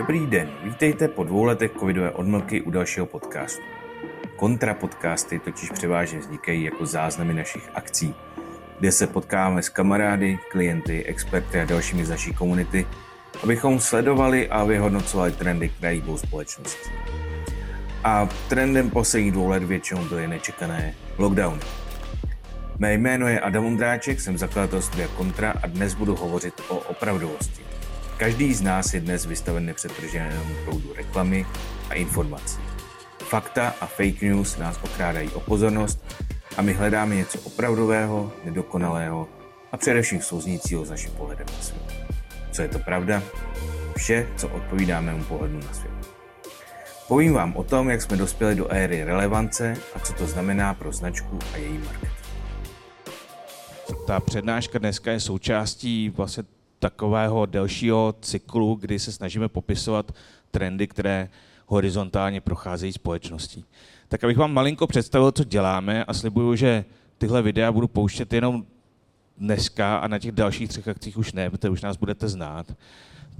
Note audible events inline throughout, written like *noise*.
Dobrý den, vítejte po dvou letech covidové odmlky u dalšího podcastu. Kontra podcasty totiž převážně vznikají jako záznamy našich akcí, kde se potkáváme s kamarády, klienty, experty a dalšími z naší komunity, abychom sledovali a vyhodnocovali trendy, které jdou společnosti. A trendem posledních dvou let většinou byly nečekané lockdowny. Mé jméno je Adam Ondráček, jsem zakladatel studia Kontra a dnes budu hovořit o opravdovosti. Každý z nás je dnes vystaven nepřetrženému proudu reklamy a informací. Fakta a fake news nás okrádají o pozornost a my hledáme něco opravdového, nedokonalého a především souznícího s naším pohledem na svět. Co je to pravda? Vše, co odpovídá mému pohledu na svět. Povím vám o tom, jak jsme dospěli do éry relevance a co to znamená pro značku a její marketing. Ta přednáška dneska je součástí vlastně takového delšího cyklu, kdy se snažíme popisovat trendy, které horizontálně procházejí společností. Tak abych vám malinko představil, co děláme a slibuju, že tyhle videa budu pouštět jenom dneska a na těch dalších třech akcích už ne, protože už nás budete znát,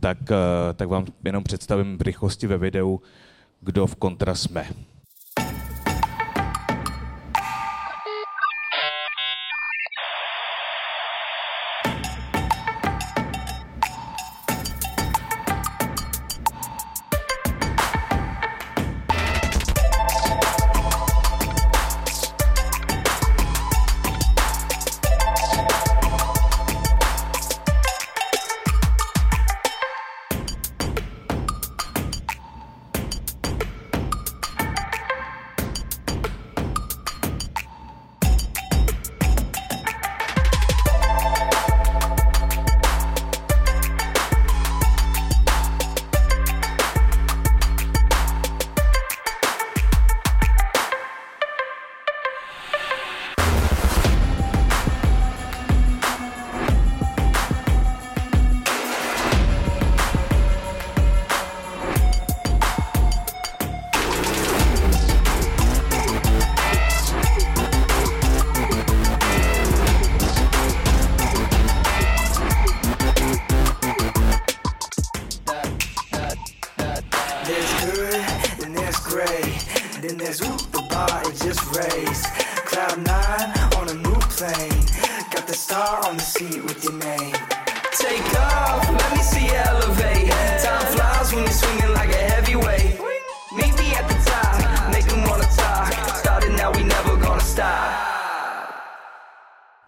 tak, eh, tak vám jenom představím v rychlosti ve videu, kdo v kontra jsme.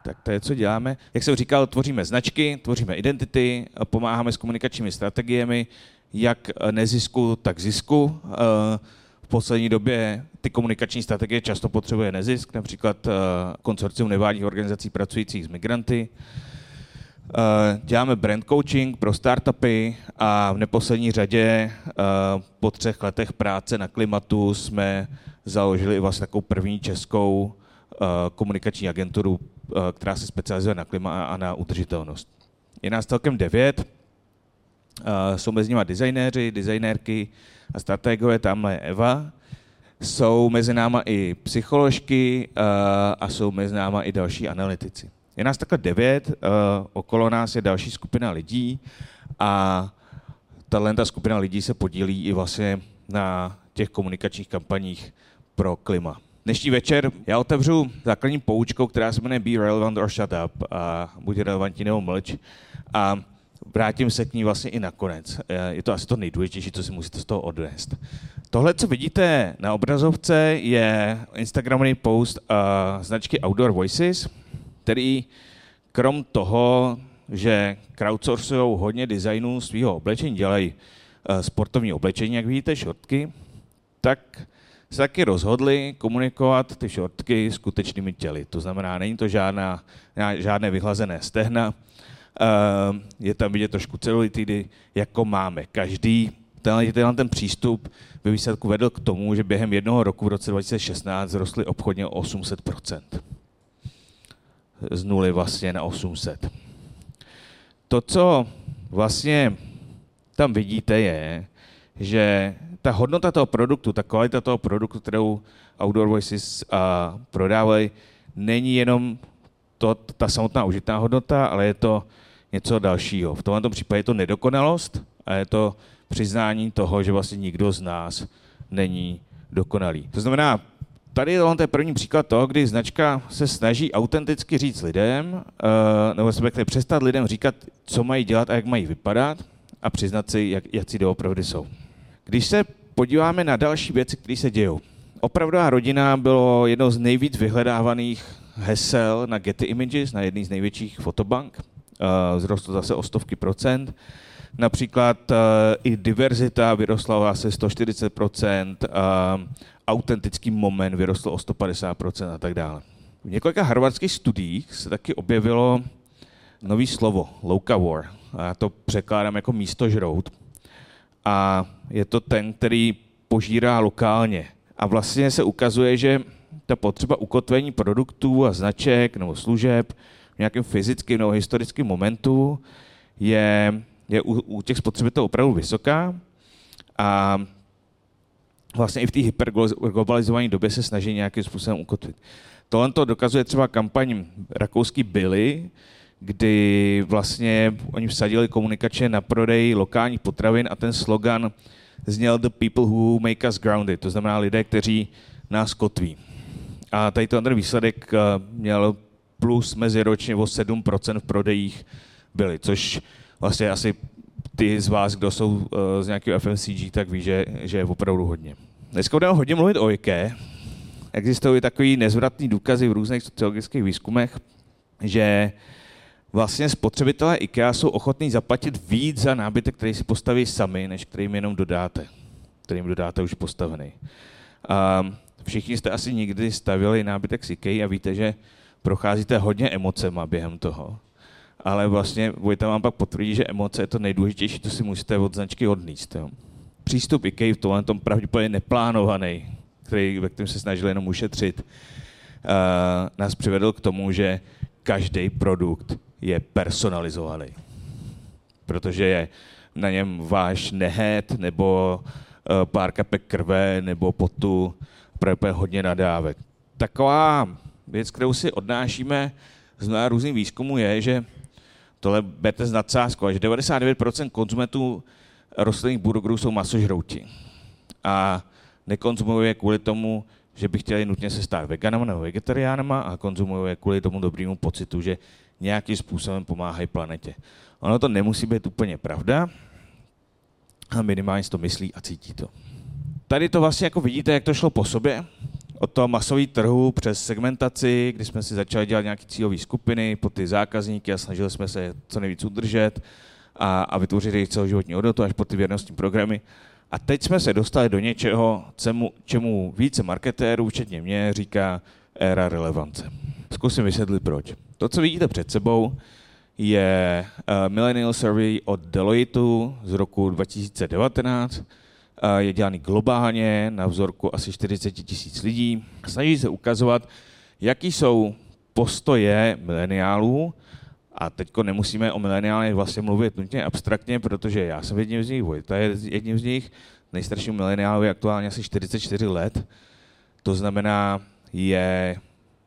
Tak to je, co děláme. Jak jsem říkal, tvoříme značky, tvoříme identity, pomáháme s komunikačními strategiemi, jak nezisku, tak zisku. Eh, V poslední době ty komunikační strategie často potřebuje nezisk, například eh, konsorcium nevládních organizací pracujících s migranty. Eh, Děláme brand coaching pro startupy a v neposlední řadě eh, po třech letech práce na klimatu jsme založili vlastně takovou první českou eh, komunikační agenturu, eh, která se specializuje na klima a na udržitelnost. Je nás celkem devět, eh, jsou mezi nimi designéři, designérky a strategové, tamhle je Eva. Jsou mezi náma i psycholožky eh, a jsou mezi náma i další analytici. Je nás takhle devět, eh, okolo nás je další skupina lidí a tahle ta skupina lidí se podílí i vlastně na těch komunikačních kampaních pro klima. Dnešní večer já otevřu základní poučkou, která se jmenuje Be Relevant or Shut Up a buď relevantní nebo mlč. A vrátím se k ní vlastně i nakonec. Eh, Je to asi to nejdůležitější, co si musíte z toho odnést. Tohle, co vidíte na obrazovce, je Instagramový post uh, značky Outdoor Voices, který krom toho, že crowdsourcují hodně designů svého oblečení, dělají uh, sportovní oblečení, jak vidíte, šortky, tak se taky rozhodli komunikovat ty šortky skutečnými těly. To znamená, není to žádná, žádné vyhlazené stehna, uh, je tam vidět trošku celulitidy, jako máme každý. Tenhle, tenhle ten přístup ve výsledku vedl k tomu, že během jednoho roku v roce 2016 zrostly obchodně o 800%. Z nuly vlastně na 800. To, co vlastně tam vidíte, je, že ta hodnota toho produktu, ta kvalita toho produktu, kterou Outdoor Voices prodávají, není jenom to, ta samotná užitná hodnota, ale je to něco dalšího. V tomto případě je to nedokonalost a je to přiznání toho, že vlastně nikdo z nás není dokonalý. To znamená, tady je to první příklad toho, kdy značka se snaží autenticky říct lidem, eh, nebo se přestat lidem říkat, co mají dělat a jak mají vypadat a přiznat si, jak, jak si doopravdy jsou. Když se podíváme na další věci, které se dějou. Opravdová rodina bylo jedno z nejvíc vyhledávaných hesel na Getty Images, na jedný z největších fotobank. Uh, zrostlo zase o stovky procent. Například uh, i diverzita vyrostla o asi 140 procent, uh, autentický moment vyrostl o 150 procent a tak dále. V několika harvardských studiích se taky objevilo nový slovo, locavore. A já to překládám jako místo žrout. A je to ten, který požírá lokálně. A vlastně se ukazuje, že ta potřeba ukotvení produktů a značek nebo služeb v nějakém fyzickém nebo historickém momentu je, je u, u těch spotřebitelů opravdu vysoká a vlastně i v té hyperglobalizované době se snaží nějakým způsobem ukotvit. Tohle to dokazuje třeba kampaň rakouský Billy, kdy vlastně oni vsadili komunikačně na prodej lokálních potravin a ten slogan zněl The people who make us grounded, to znamená lidé, kteří nás kotví. A tady ten výsledek eh, měl plus meziročně o 7% v prodejích byly, což vlastně asi ty z vás, kdo jsou eh, z nějakého FMCG, tak ví, že, že je opravdu hodně. Dneska budeme hodně mluvit o IKEA. Existují takový nezvratný důkazy v různých sociologických výzkumech, že vlastně spotřebitelé IKEA jsou ochotní zaplatit víc za nábytek, který si postaví sami, než kterým jenom dodáte, kterým dodáte už postavený. A všichni jste asi nikdy stavili nábytek z IKEA a víte, že procházíte hodně emocema během toho. Ale vlastně Vojta vám pak potvrdí, že emoce je to nejdůležitější, co si musíte od značky odníst. Jo. Přístup IKEA v tomhle tom pravděpodobně neplánovaný, který, ve kterém se snažili jenom ušetřit, uh, nás přivedl k tomu, že každý produkt je personalizovaný. Protože je na něm váš nehet nebo uh, pár kapek krve nebo potu, právě hodně nadávek. Taková věc, kterou si odnášíme z mnoha různých výzkumů, je, že tohle berte z nadsázkou, že 99% konzumentů rostlinných burgerů jsou masožrouti. A nekonzumují je kvůli tomu, že by chtěli nutně se stát veganama nebo vegetariánama a konzumují je kvůli tomu dobrému pocitu, že nějakým způsobem pomáhají planetě. Ono to nemusí být úplně pravda, a minimálně to myslí a cítí to. Tady to vlastně jako vidíte, jak to šlo po sobě. Od toho masový trhu přes segmentaci, kdy jsme si začali dělat nějaké cílové skupiny po ty zákazníky a snažili jsme se co nejvíc udržet a, a vytvořit jejich celoživotní hodnotu až po ty věrnostní programy. A teď jsme se dostali do něčeho, čemu, čemu více marketérů, včetně mě, říká éra relevance. Zkusím vysvětlit proč. To, co vidíte před sebou, je uh, Millennial Survey od Deloitu z roku 2019. Uh, je dělaný globálně na vzorku asi 40 tisíc lidí. Snaží se ukazovat, jaký jsou postoje mileniálů a teď nemusíme o mileniálech vlastně mluvit nutně abstraktně, protože já jsem jedním z nich, Vojta je jedním z nich, nejstarší je aktuálně asi 44 let, to znamená, je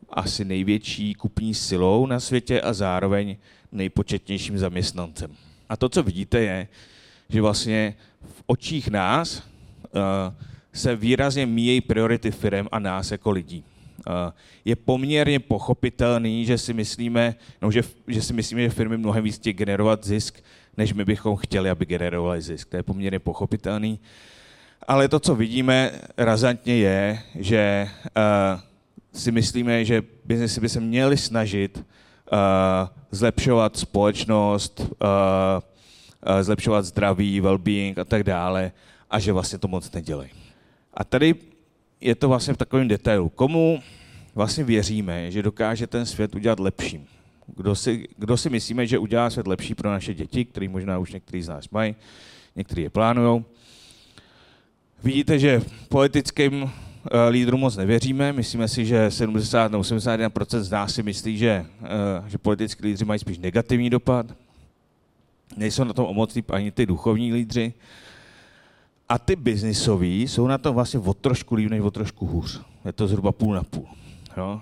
asi největší kupní silou na světě a zároveň nejpočetnějším zaměstnancem. A to, co vidíte, je, že vlastně v očích nás uh, se výrazně míjejí priority firm a nás jako lidí. Uh, je poměrně pochopitelný, že si myslíme, no, že, že si myslíme, že firmy mnohem víc chtějí generovat zisk, než my bychom chtěli, aby generovali zisk. To je poměrně pochopitelný. Ale to, co vidíme razantně, je, že uh, si myslíme, že biznesy by se měly snažit uh, zlepšovat společnost, uh, uh, zlepšovat zdraví, well-being a tak dále, a že vlastně to moc nedělají. A tady je to vlastně v takovém detailu. Komu vlastně věříme, že dokáže ten svět udělat lepším? Kdo si, kdo si myslíme, že udělá svět lepší pro naše děti, který možná už některý z nás mají, některý je plánují. Vidíte, že politickým Eh, lídrům moc nevěříme. Myslíme si, že 70 nebo 81% z nás si myslí, že, eh, že politický lídři mají spíš negativní dopad. Nejsou na tom omocní ani ty duchovní lídři. A ty biznisoví jsou na tom vlastně o trošku líp, než o trošku hůř. Je to zhruba půl na půl. Jo?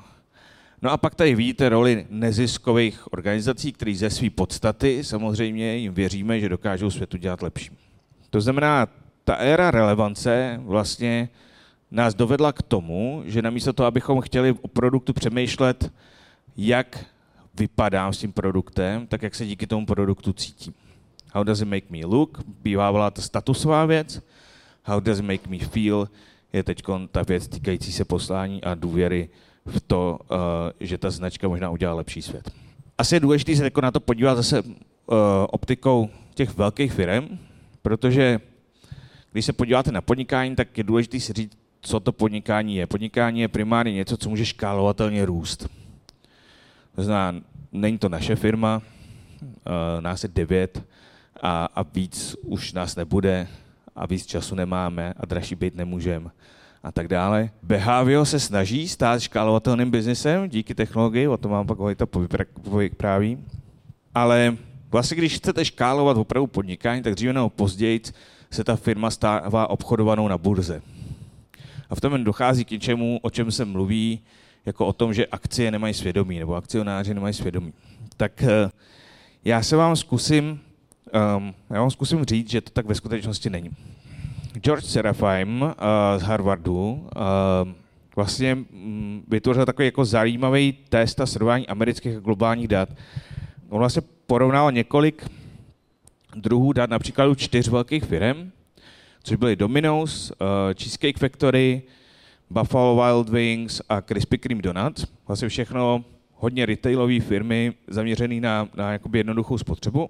No a pak tady vidíte roli neziskových organizací, které ze své podstaty samozřejmě jim věříme, že dokážou světu dělat lepším. To znamená, ta éra relevance vlastně nás dovedla k tomu, že namísto toho, abychom chtěli o produktu přemýšlet, jak vypadám s tím produktem, tak jak se díky tomu produktu cítím. How does it make me look? Bývávala ta statusová věc. How does it make me feel? Je teď ta věc týkající se poslání a důvěry v to, uh, že ta značka možná udělá lepší svět. Asi je důležité se jako na to podívat zase uh, optikou těch velkých firm, protože když se podíváte na podnikání, tak je důležité si říct, co to podnikání je. Podnikání je primárně něco, co může škálovatelně růst. To znamená, není to naše firma, uh, nás je devět a, a víc už nás nebude a víc času nemáme a dražší být nemůžeme a tak dále. Behavio se snaží stát škálovatelným biznesem díky technologii, o tom vám pak Vojta povypráví. Ale vlastně, když chcete škálovat opravdu podnikání, tak dříve nebo později se ta firma stává obchodovanou na burze. A v tom dochází k něčemu, o čem se mluví, jako o tom, že akcie nemají svědomí, nebo akcionáři nemají svědomí. Tak eh, já se vám zkusím, um, já vám zkusím říct, že to tak ve skutečnosti není. George Serafim uh, z Harvardu uh, vlastně um, vytvořil takový jako zajímavý test a srovnání amerických a globálních dat. On vlastně porovnal několik druhů dat, například čtyř velkých firm, což byly Domino's, uh, Cheesecake Factory, Buffalo Wild Wings a Krispy Kreme Donuts. Vlastně všechno hodně retailové firmy zaměřené na, na jednoduchou spotřebu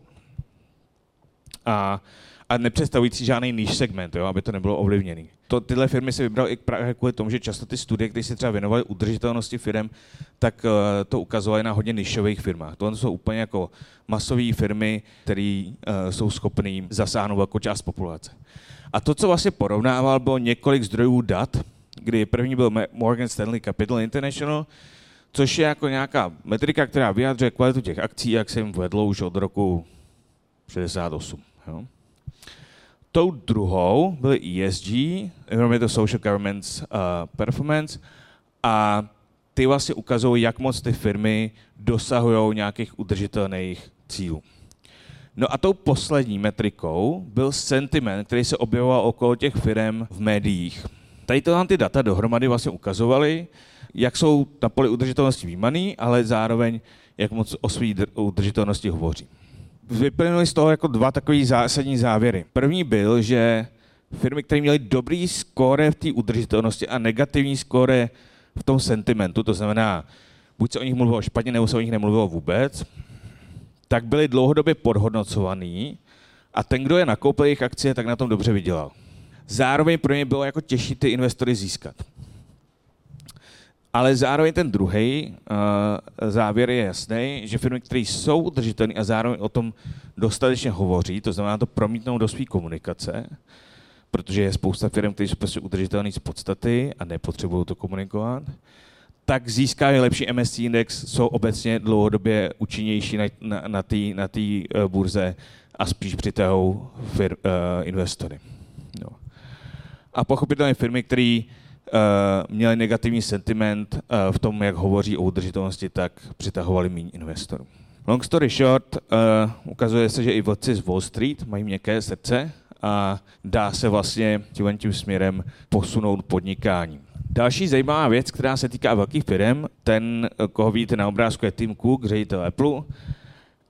a, a nepředstavující žádný níž segment, jo, aby to nebylo ovlivněné. To, tyhle firmy se vybraly i právě kvůli tomu, že často ty studie, které se třeba věnovaly udržitelnosti firm, tak uh, to ukazovaly na hodně nišových firmách. To jsou úplně jako masové firmy, které uh, jsou schopné zasáhnout velkou část populace. A to, co vlastně porovnával, bylo několik zdrojů dat, kdy první byl Morgan Stanley Capital International, což je jako nějaká metrika, která vyjadřuje kvalitu těch akcí, jak se jim vedlo už od roku 68. Jo. Tou druhou byl ESG, Environmental Social Governance uh, Performance, a ty vlastně ukazují, jak moc ty firmy dosahují nějakých udržitelných cílů. No a tou poslední metrikou byl sentiment, který se objevoval okolo těch firm v médiích. Tady to ty data dohromady vlastně ukazovaly, jak jsou na poli udržitelnosti výmaný, ale zároveň jak moc o své udržitelnosti hovoří. Vyplynuly z toho jako dva takové zásadní závěry. První byl, že firmy, které měly dobrý skóre v té udržitelnosti a negativní skóre v tom sentimentu, to znamená, buď se o nich mluvilo špatně, nebo se o nich nemluvilo vůbec, tak byly dlouhodobě podhodnocovaný a ten, kdo je nakoupil jejich akcie, tak na tom dobře vydělal. Zároveň pro ně bylo jako těžší ty investory získat. Ale zároveň ten druhý uh, závěr je jasný, že firmy, které jsou udržitelné a zároveň o tom dostatečně hovoří, to znamená to promítnout do své komunikace, protože je spousta firm, které jsou prostě udržitelné z podstaty a nepotřebují to komunikovat, tak získávají lepší MSC index, jsou obecně dlouhodobě účinnější na, na, na té na uh, burze a spíš přitahují uh, investory. No. A pochopitelně firmy, které uh, měly negativní sentiment uh, v tom, jak hovoří o udržitelnosti, tak přitahovali méně investorů. Long story short, uh, ukazuje se, že i vlci z Wall Street mají měkké srdce a dá se vlastně tím, tím směrem posunout podnikání. Další zajímavá věc, která se týká velkých firm, ten, koho vidíte na obrázku, je Tim Cook, ředitel Apple.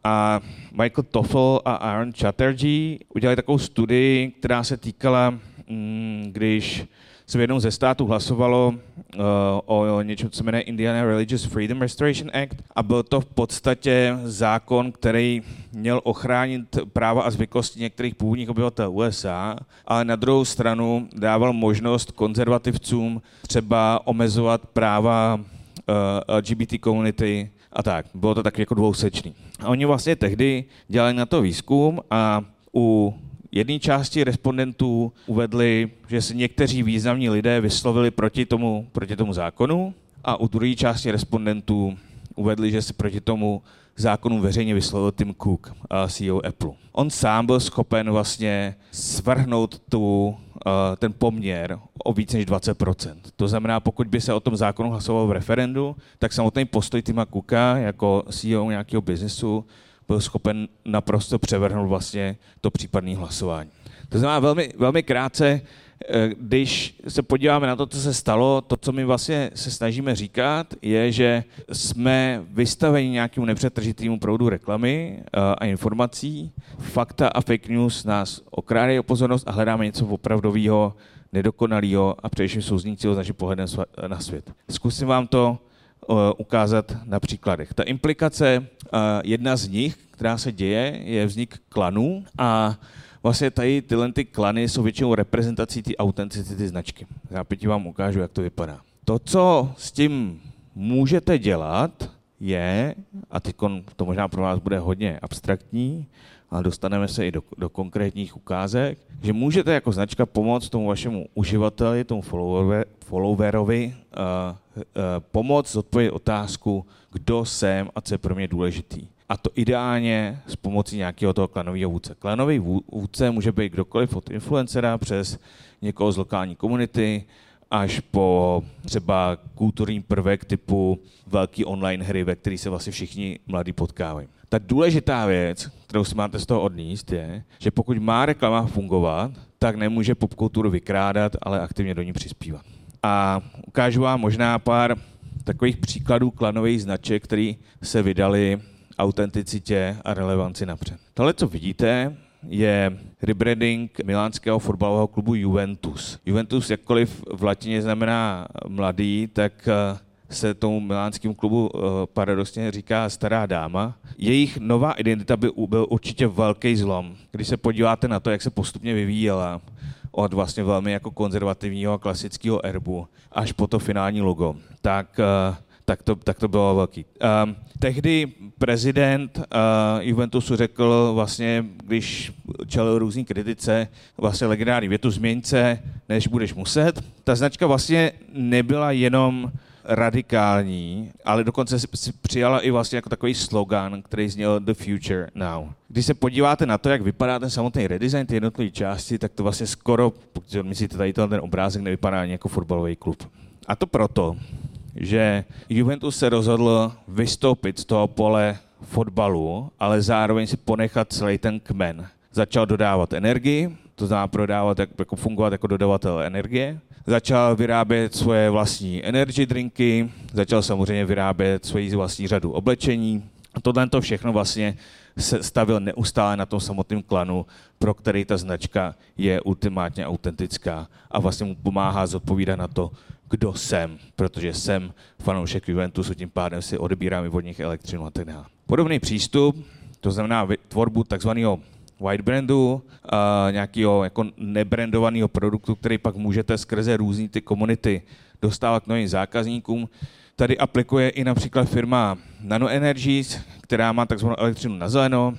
A Michael Toffel a Aaron Chatterjee udělali takovou studii, která se týkala, mm, když se v jednom ze států hlasovalo uh, o něčem, co jmenuje Indiana Religious Freedom Restoration Act a byl to v podstatě zákon, který měl ochránit práva a zvyklosti některých původních obyvatel USA, ale na druhou stranu dával možnost konzervativcům třeba omezovat práva uh, LGBT komunity a tak. Bylo to tak jako dvousečný. A oni vlastně tehdy dělali na to výzkum a u jedné části respondentů uvedli, že se někteří významní lidé vyslovili proti tomu, proti tomu zákonu a u druhé části respondentů uvedli, že se proti tomu zákonu veřejně vyslovil Tim Cook, CEO Apple. On sám byl schopen vlastně svrhnout tu, ten poměr o více než 20%. To znamená, pokud by se o tom zákonu hlasovalo v referendu, tak samotný postoj Tima Cooka jako CEO nějakého biznesu byl schopen naprosto převrhnout vlastně to případné hlasování. To znamená velmi, velmi krátce, eh, když se podíváme na to, co se stalo, to, co my vlastně se snažíme říkat, je, že jsme vystaveni nějakému nepřetržitému proudu reklamy eh, a informací. Fakta a fake news nás okrádají o pozornost a hledáme něco opravdového, nedokonalého a především souznícího s naším pohledem na svět. Zkusím vám to ukázat na příkladech. Ta implikace, uh, jedna z nich, která se děje, je vznik klanů a vlastně tady tyhle ty klany jsou většinou reprezentací té autenticity značky. Já vám ukážu, jak to vypadá. To, co s tím můžete dělat, je, a teď to možná pro vás bude hodně abstraktní, ale dostaneme se i do, do konkrétních ukázek, že můžete jako značka pomoct tomu vašemu uživateli, tomu follower, followerovi, uh, pomoct zodpovědět otázku, kdo jsem a co je pro mě důležitý. A to ideálně s pomocí nějakého toho klanového vůdce. Klanový vůdce může být kdokoliv od influencera přes někoho z lokální komunity, až po třeba kulturní prvek typu velký online hry, ve kterých se vlastně všichni mladí potkávají. Ta důležitá věc, kterou si máte z toho odníst, je, že pokud má reklama fungovat, tak nemůže popkulturu vykrádat, ale aktivně do ní přispívat. A ukážu vám možná pár takových příkladů klanových značek, které se vydali autenticitě a relevanci napřed. Tohle, co vidíte, je rebranding milánského fotbalového klubu Juventus. Juventus, jakkoliv v latině znamená mladý, tak eh, se tomu milánskému klubu uh, paradoxně říká stará dáma. Jejich nová identita by byl určitě velký zlom. Když se podíváte na to, jak se postupně vyvíjela od vlastně velmi jako konzervativního a klasického erbu až po to finální logo, tak uh, tak to, tak to bylo velký. Um, tehdy prezident uh, Juventusu řekl vlastně, když čelil různý kritice, vlastně legendární větu změňce, než budeš muset. Ta značka vlastně nebyla jenom radikální, ale dokonce si přijala i vlastně jako takový slogan, který zněl The Future Now. Když se podíváte na to, jak vypadá ten samotný redesign, ty jednotlivé části, tak to vlastně skoro, pokud myslíte tady ten obrázek, nevypadá ani jako fotbalový klub. A to proto, že Juventus se rozhodl vystoupit z toho pole fotbalu, ale zároveň si ponechat celý ten kmen. Začal dodávat energii, to znamená prodávat, jako fungovat jako dodavatel energie. Začal vyrábět svoje vlastní energy drinky, začal samozřejmě vyrábět svoji vlastní řadu oblečení. A tohle to všechno vlastně se stavil neustále na tom samotném klanu, pro který ta značka je ultimátně autentická a vlastně mu pomáhá zodpovídat na to, kdo jsem, protože jsem fanoušek Juventusu, tím pádem si odebírám i od nich elektřinu a tak dále. Podobný přístup, to znamená tvorbu takzvaného white brandu, nějakého jako nebrandovaného produktu, který pak můžete skrze různé ty komunity dostávat k novým zákazníkům. Tady aplikuje i například firma Nano Energies, která má takzvanou elektřinu na zeleno,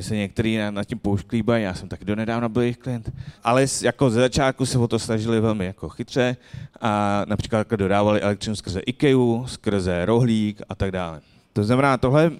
se některý na, tím poušklíbají, já jsem taky donedávna byl jejich klient, ale jako ze začátku se o to snažili velmi jako chytře a například dodávali elektřinu skrze IKEA, skrze rohlík a tak dále. To znamená, tohle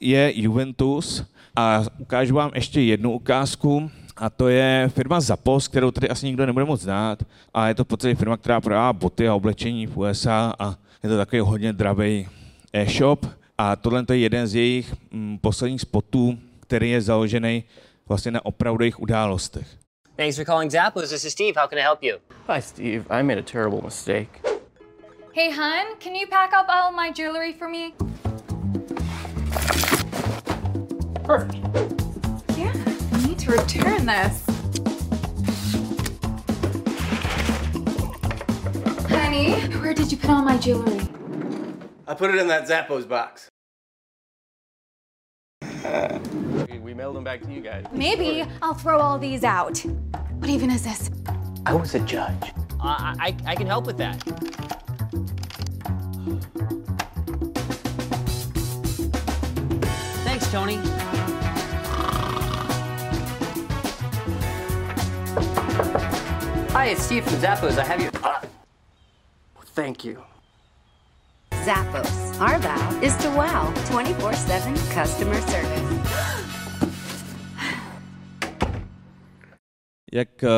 je Juventus a ukážu vám ještě jednu ukázku, a to je firma Zappos, kterou tady asi nikdo nebude moc znát. A je to v podstatě firma, která prodává boty a oblečení v USA a je to takový hodně dravý e-shop. A tohle je jeden z jejich mm, posledních spotů, který je založený vlastně na opravdových událostech. Thanks for calling Zappos. This is Steve. How can I help you? Hi, Steve. I made a terrible mistake. Hey, hun, can you pack up all my jewelry for me? Perfect. Yeah, I need to return this. Honey, where did you put all my jewelry? I put it in that Zappos box. we mailed them back to you guys. Maybe I'll throw all these out. What even is this? I was a judge. Uh, I, I can help with that. Thanks, Tony. Hi, it's Steve from Zappos. I have your. Uh, Thank you. Zappos. Our vow is to wow 24 7 customer service. Jak, eh,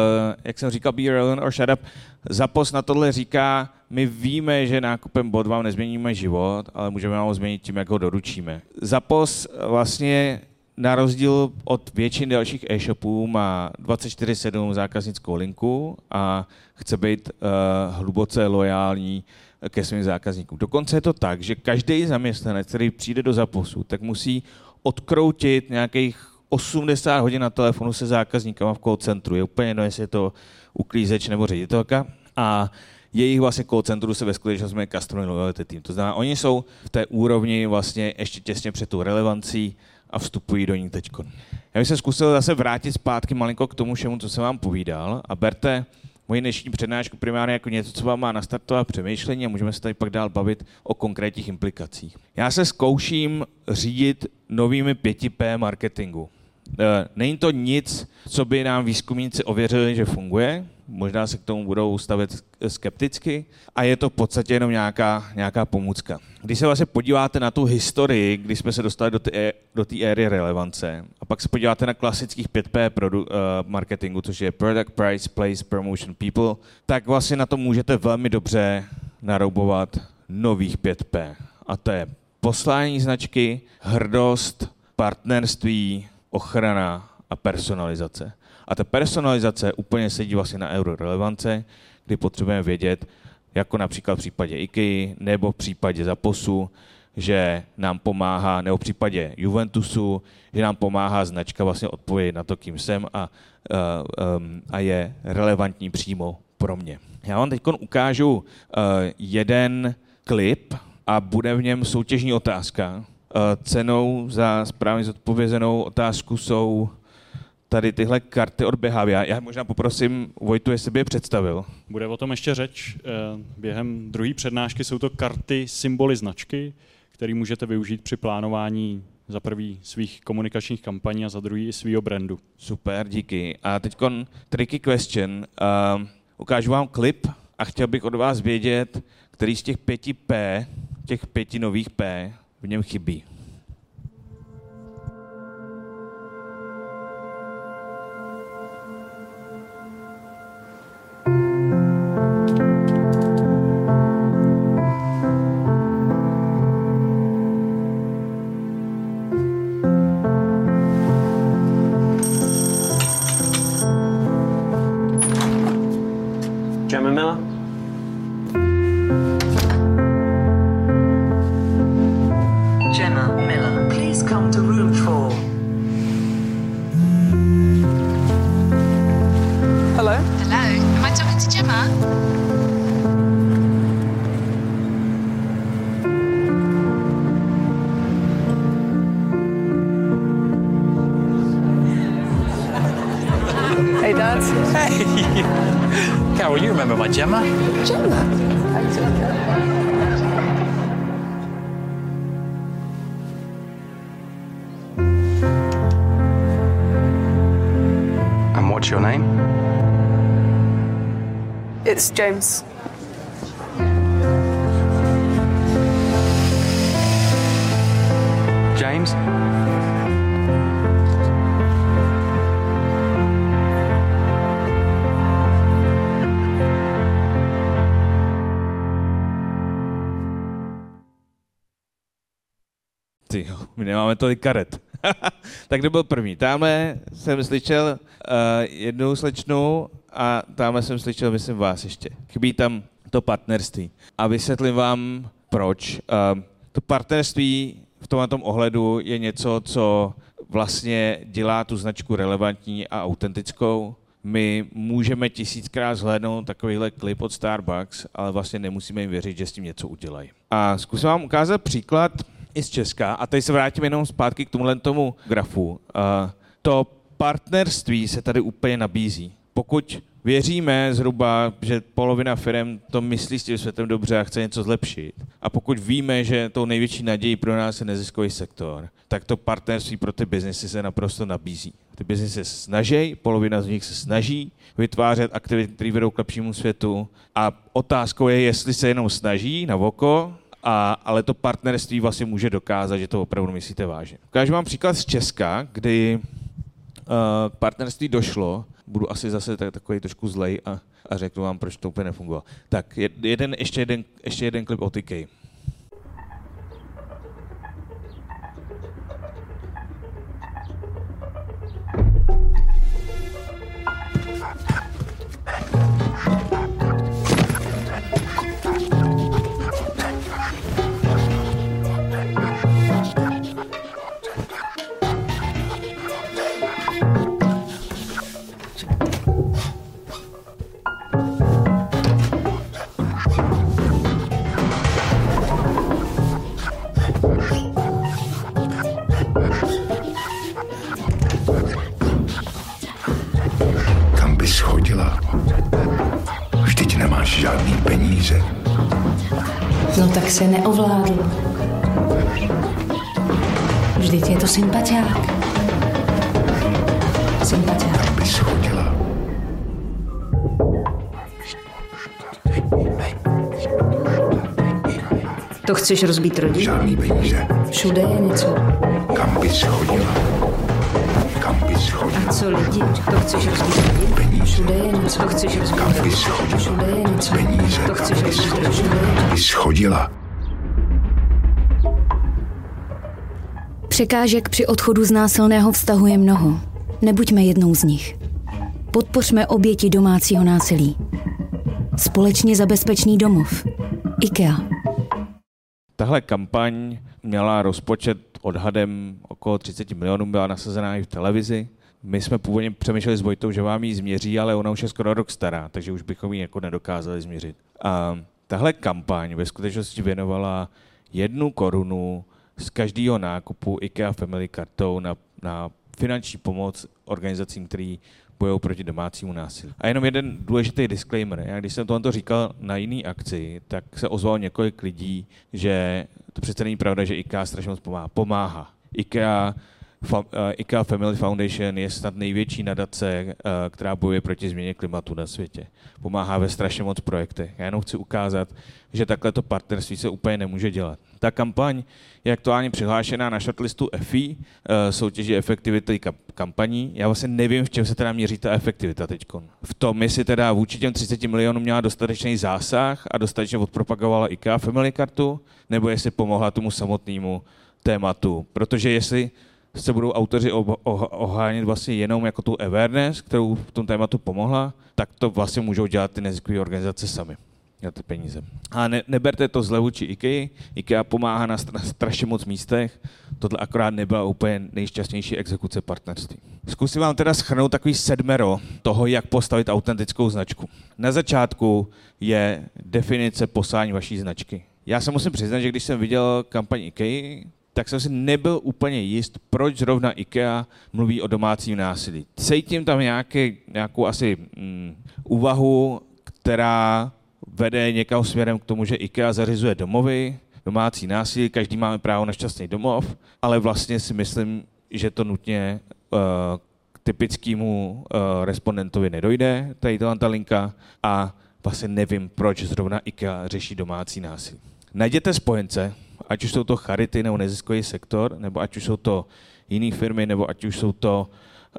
jak jsem říkal, be relevant or shut up, Zapos na tohle říká, my víme, že nákupem bod vám nezměníme život, ale můžeme vám ho změnit tím, jak ho doručíme. Zapos vlastně na rozdíl od většiny dalších e-shopů má 24-7 zákaznickou linku a chce být uh, hluboce lojální ke svým zákazníkům. Dokonce je to tak, že každý zaměstnanec, který přijde do zaposu, tak musí odkroutit nějakých 80 hodin na telefonu se zákazníkama v call centru. Je úplně jedno, jestli je to uklízeč nebo ředitelka. A jejich vlastně call centru se ve skutečnosti jmenuje Customer Loyalty Team. To znamená, oni jsou v té úrovni vlastně ještě těsně před tou relevancí a vstupují do ní teď. Já bych se zkusil zase vrátit zpátky malinko k tomu všemu, co jsem vám povídal a berte moji dnešní přednášku primárně jako něco, co vám má nastartovat přemýšlení a můžeme se tady pak dál bavit o konkrétních implikacích. Já se zkouším řídit novými 5P marketingu. E, není to nic, co by nám výzkumníci ověřili, že funguje, možná se k tomu budou stavět skepticky a je to v podstatě jenom nějaká, nějaká pomůcka. Když se vlastně podíváte na tu historii, když jsme se dostali do té do éry relevance a pak se podíváte na klasických 5P produ, uh, marketingu, což je Product, Price, Place, Promotion, People, tak vlastně na to můžete velmi dobře naroubovat nových 5P. A to je poslání značky, hrdost, partnerství, ochrana a personalizace. A ta personalizace úplně sedí vlastně na euro relevance, kdy potřebujeme vědět, jako například v případě IKEA nebo v případě Zaposu, že nám pomáhá, nebo v případě Juventusu, že nám pomáhá značka vlastně odpovědět na to, kým jsem a, um, a je relevantní přímo pro mě. Já vám teď ukážu uh, jeden klip a bude v něm soutěžní otázka. Uh, cenou za správně zodpovězenou otázku jsou tady tyhle karty od Behavia. Já možná poprosím Vojtu, jestli by je představil. Bude o tom ještě řeč. Eh, během druhé přednášky jsou to karty, symboly značky, které můžete využít při plánování za prvý svých komunikačních kampaní a za druhý svého brandu. Super, díky. A teď tricky question. Uh, ukážu vám klip a chtěl bych od vás vědět, který z těch pěti P, těch pěti nových P, v něm chybí. remember my Gemma. Gemma? what's your name? It's James. James? Ty, my nemáme tolik karet. *laughs* tak kdo byl první? Tamhle jsem slyšel uh, jednu slečnu a tamhle jsem slyšel, myslím, vás ještě. Chybí tam to partnerství. A vysvětlím vám, proč. Uh, to partnerství v tomhle tom ohledu je něco, co vlastně dělá tu značku relevantní a autentickou. My můžeme tisíckrát zhlédnout takovýhle klip od Starbucks, ale vlastně nemusíme jim věřit, že s tím něco udělají. A zkusím vám ukázat příklad i z Česka. A teď se vrátím jenom zpátky k tomuhle tomu grafu. Uh, to partnerství se tady úplně nabízí. Pokud věříme zhruba, že polovina firm to myslí s tím světem dobře a chce něco zlepšit, a pokud víme, že tou největší nadějí pro nás je neziskový sektor, tak to partnerství pro ty biznesy se naprosto nabízí. Ty biznesy se snaží, polovina z nich se snaží vytvářet aktivity, které vedou k lepšímu světu a otázkou je, jestli se jenom snaží na oko, a, ale to partnerství vlastně může dokázat, že to opravdu myslíte vážně. Ukážu vám příklad z Česka, kdy uh, partnerství došlo, budu asi zase takový trošku zlej a, a řeknu vám, proč to úplně nefungovalo. Tak jeden, ještě, jeden, ještě jeden klip o TK. Schodila. Vždyť nemáš žádný peníze. No tak se neovládl. Vždyť je to sympatiák. Sympatiák. Kam bys chodila? To chceš rozbít rodinu? Žádný peníze. Všude je něco. Kam bys chodila? Kam bys chodila? A co lidi? To chceš rozbít rodinu? Všude je něco. To chceš rozbít Kam rodinu? bys chodila? Všude je něco. Peníze. To chceš Kam bys rozbít rodinu? chodila? Všude je Kam bys chodila? Překážek při odchodu z násilného vztahu je mnoho. Nebuďme jednou z nich. Podpořme oběti domácího násilí. Společně za bezpečný domov. IKEA. Tahle kampaň měla rozpočet odhadem okolo 30 milionů, byla nasazená i v televizi. My jsme původně přemýšleli s Vojtou, že vám ji změří, ale ona už je skoro rok stará, takže už bychom ji jako nedokázali změřit. A tahle kampaň ve skutečnosti věnovala jednu korunu z každého nákupu IKEA Family kartou na, na finanční pomoc organizacím, který bojují proti domácímu násilí. A jenom jeden důležitý disclaimer. Já když jsem tohle říkal na jiný akci, tak se ozvalo několik lidí, že to přece není pravda, že IKEA strašně moc pomáhá. Pomáhá. IKEA, fa, uh, IKEA Family Foundation je snad největší nadace, uh, která bojuje proti změně klimatu na světě. Pomáhá ve strašně moc projektech. Já jenom chci ukázat, že takhle to partnerství se úplně nemůže dělat. Ta kampaň je aktuálně přihlášená na shortlistu EFI, eh, soutěži efektivity ka- kampaní. Já vlastně nevím, v čem se teda měří ta efektivita teď. V tom, jestli teda vůči těm 30 milionům měla dostatečný zásah a dostatečně odpropagovala IKEA Family kartu, nebo jestli pomohla tomu samotnému tématu. Protože jestli se budou autoři oh- ohánět vlastně jenom jako tu awareness, kterou v tom tématu pomohla, tak to vlastně můžou dělat ty neziskové organizace sami na ty peníze. A ne, neberte to zle vůči IKEA. IKEA pomáhá na, stra- strašně moc místech. Tohle akorát nebyla úplně nejšťastnější exekuce partnerství. Zkusím vám teda schrnout takový sedmero toho, jak postavit autentickou značku. Na začátku je definice poslání vaší značky. Já se musím přiznat, že když jsem viděl kampaň IKEA, tak jsem si nebyl úplně jist, proč zrovna IKEA mluví o domácím násilí. Cítím tam nějaké, nějakou asi mm, úvahu, která vede někam směrem k tomu, že IKEA zařizuje domovy, domácí násilí, každý máme právo na šťastný domov, ale vlastně si myslím, že to nutně uh, k typickému uh, respondentovi nedojde, tady ta linka, a vlastně nevím, proč zrovna IKEA řeší domácí násilí. Najděte spojence, ať už jsou to charity nebo neziskový sektor, nebo ať už jsou to jiné firmy, nebo ať už jsou to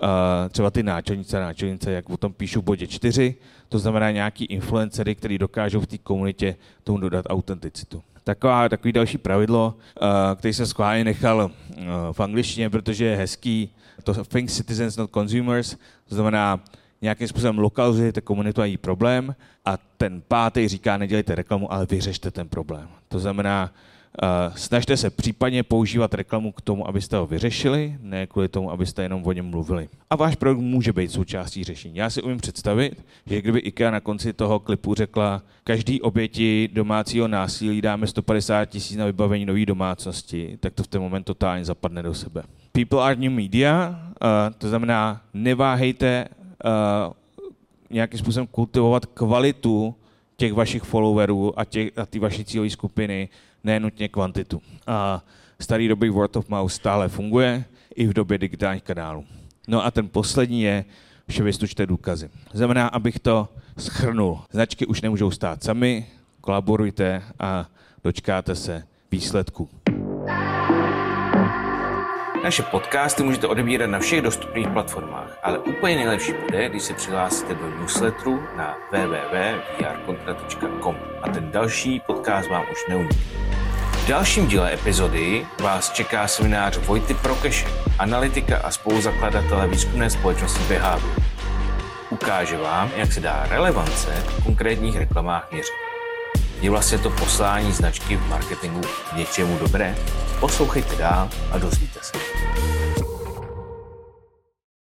uh, třeba ty náčelnice náčelnice, jak o tom píšu v bodě 4, to znamená nějaký influencery, který dokážou v té komunitě tomu dodat autenticitu. Taková, takový další pravidlo, uh, který jsem schválně nechal uh, v angličtině, protože je hezký, to think citizens, not consumers, to znamená, nějakým způsobem lokalizujete komunitu a její problém a ten pátý říká, nedělejte reklamu, ale vyřešte ten problém. To znamená, snažte se případně používat reklamu k tomu, abyste ho vyřešili, ne kvůli tomu, abyste jenom o něm mluvili. A váš produkt může být součástí řešení. Já si umím představit, že kdyby IKEA na konci toho klipu řekla, každý oběti domácího násilí dáme 150 tisíc na vybavení nové domácnosti, tak to v ten moment totálně zapadne do sebe. People are new media, uh, to znamená, neváhejte uh, nějakým způsobem kultivovat kvalitu těch vašich followerů a, těch, a ty vaší cílové skupiny, ne nutně kvantitu. A starý dobrý word of mouth stále funguje i v době digitálních kanálů. No a ten poslední je, že vystučte důkazy. Znamená, abych to schrnul. Značky už nemůžou stát sami, kolaborujte a dočkáte se výsledku. Naše podcasty můžete odebírat na všech dostupných platformách, ale úplně nejlepší bude, když se přihlásíte do newsletteru na www.vrkontra.com a ten další podcast vám už neunikne. V dalším díle epizody vás čeká seminář Vojty Prokeše, analytika a spoluzakladatele výzkumné společnosti Behavior. Ukáže vám, jak se dá relevance v konkrétních reklamách měřit. Je vlastně to poslání značky v marketingu k něčemu dobré? Poslouchejte dál a dozvíte se.